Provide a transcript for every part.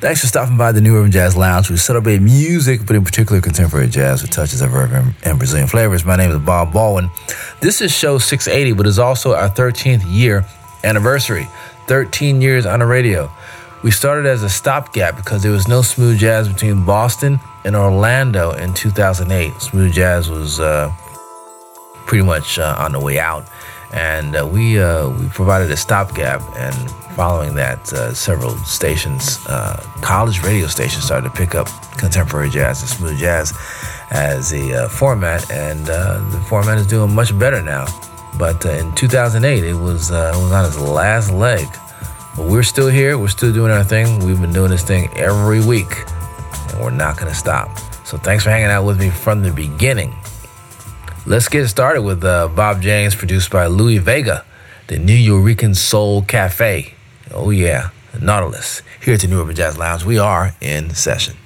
Thanks for stopping by the New Urban Jazz Lounge. We celebrate music, but in particular contemporary jazz with touches of urban and Brazilian flavors. My name is Bob Baldwin. This is show 680, but it's also our 13th year anniversary. 13 years on the radio. We started as a stopgap because there was no smooth jazz between Boston and Orlando in 2008. Smooth jazz was uh, pretty much uh, on the way out, and uh, we uh, we provided a stopgap and following that, uh, several stations, uh, college radio stations, started to pick up contemporary jazz and smooth jazz as a uh, format, and uh, the format is doing much better now. But in 2008, it was it was on its last leg. But we're still here. We're still doing our thing. We've been doing this thing every week, and we're not going to stop. So thanks for hanging out with me from the beginning. Let's get started with uh, Bob James, produced by Louie Vega, the New Nuyorican Soul Cafe. Oh, yeah, Nautilus. Here at the New Urban Jazz Lounge, we are in session.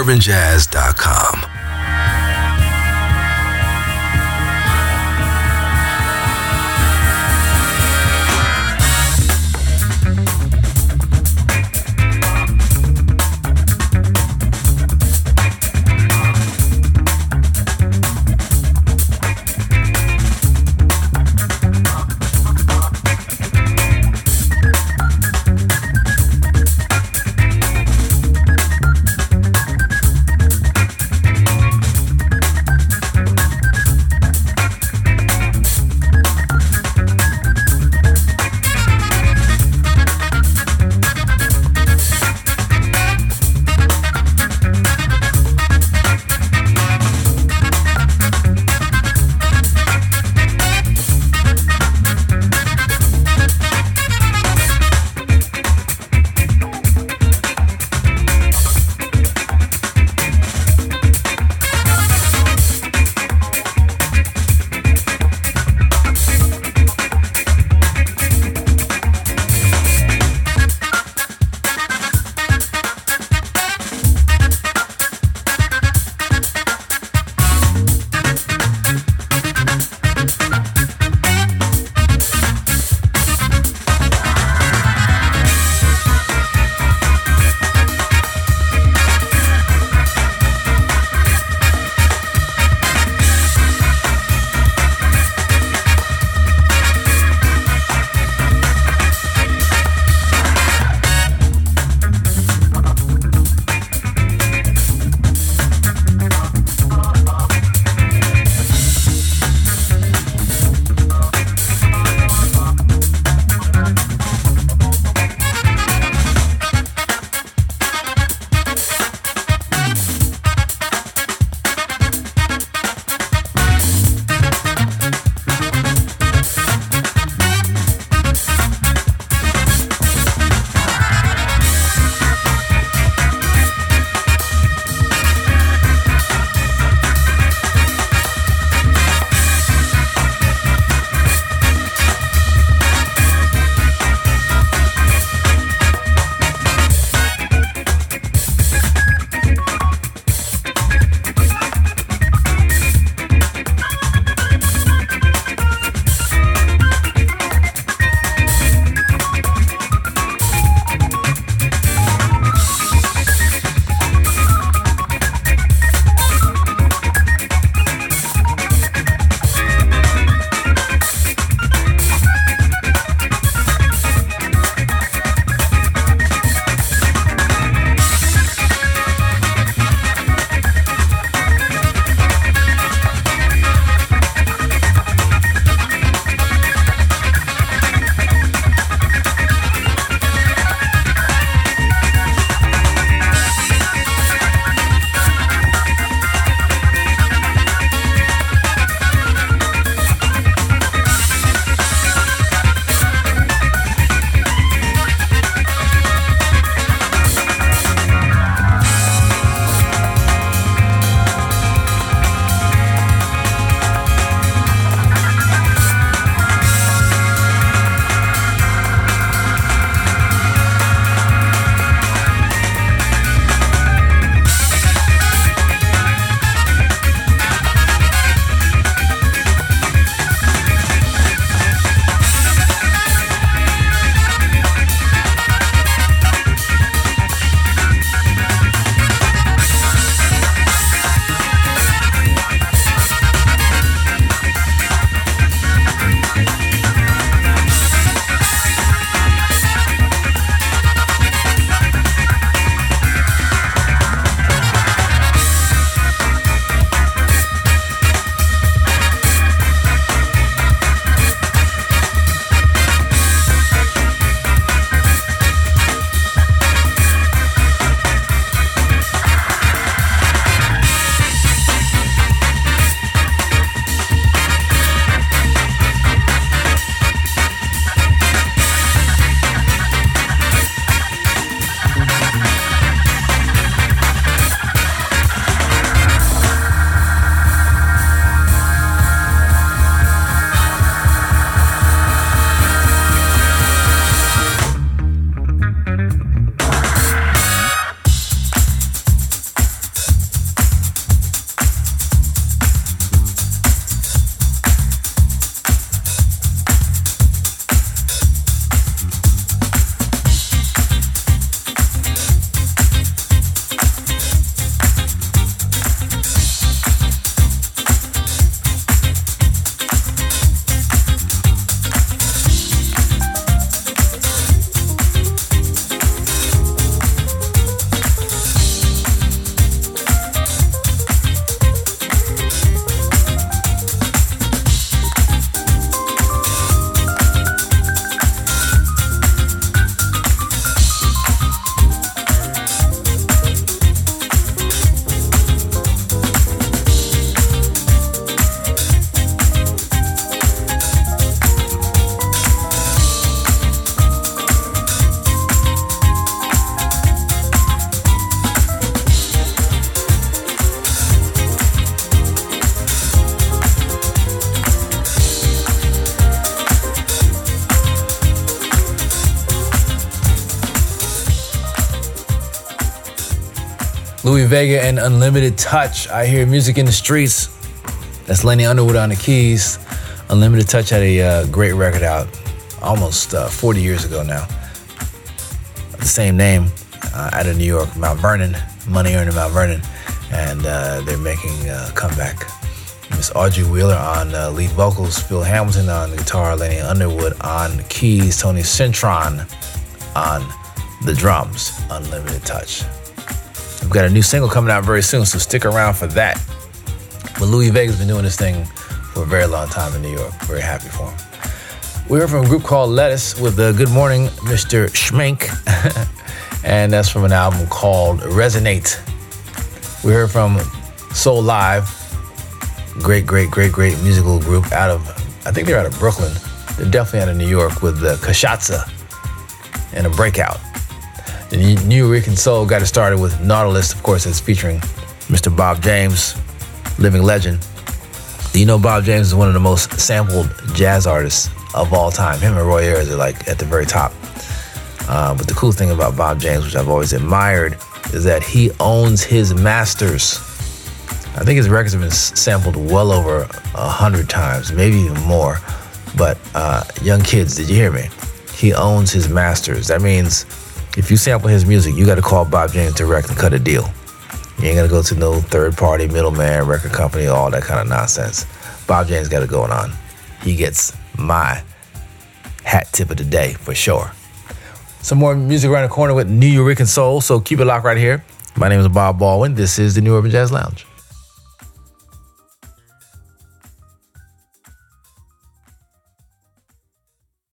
suburbanjazz.com. Vega and Unlimited Touch. I hear music in the streets. That's Lenny Underwood on the keys. Unlimited Touch had a uh, great record out almost uh, 40 years ago now. The same name uh, out of New York, Mount Vernon, Money Earned in Mount Vernon. And uh, they're making a comeback. Miss Audrey Wheeler on uh, lead vocals, Phil Hamilton on the guitar, Lenny Underwood on keys, Tony Cintron on the drums, Unlimited Touch. We've got a new single coming out very soon, so stick around for that. But Louie Vega's been doing this thing for a very long time in New York. Very happy for him. We heard from a group called Lettuce with the Good Morning, Mr. Shmink. and that's from an album called Resonate. We heard from Soulive, great, great, great, great musical group out of, I think they're out of Brooklyn. They're definitely out of New York with the Kashatza and a breakout. The Nuyorican Soul got it started with Nautilus, of course, it's featuring Mr. Bob James, living legend. You know, Bob James is one of the most sampled jazz artists of all time. Him and Roy Ayers are like at the very top. Uh, but the cool thing about Bob James, which I've always admired, is that he owns his masters. I think his records have been sampled well over a hundred times, maybe even more. But uh, young kids, did you hear me? He owns his masters. That means if you sample his music, you got to call Bob James direct and cut a deal. You ain't got to go to no third party, middleman, record company, all that kind of nonsense. Bob James got it going on. He gets my hat tip of the day for sure. Some more music around the corner with Nuyorican Soul, so keep it locked right here. My name is Bob Baldwin. This is the New Urban Jazz Lounge.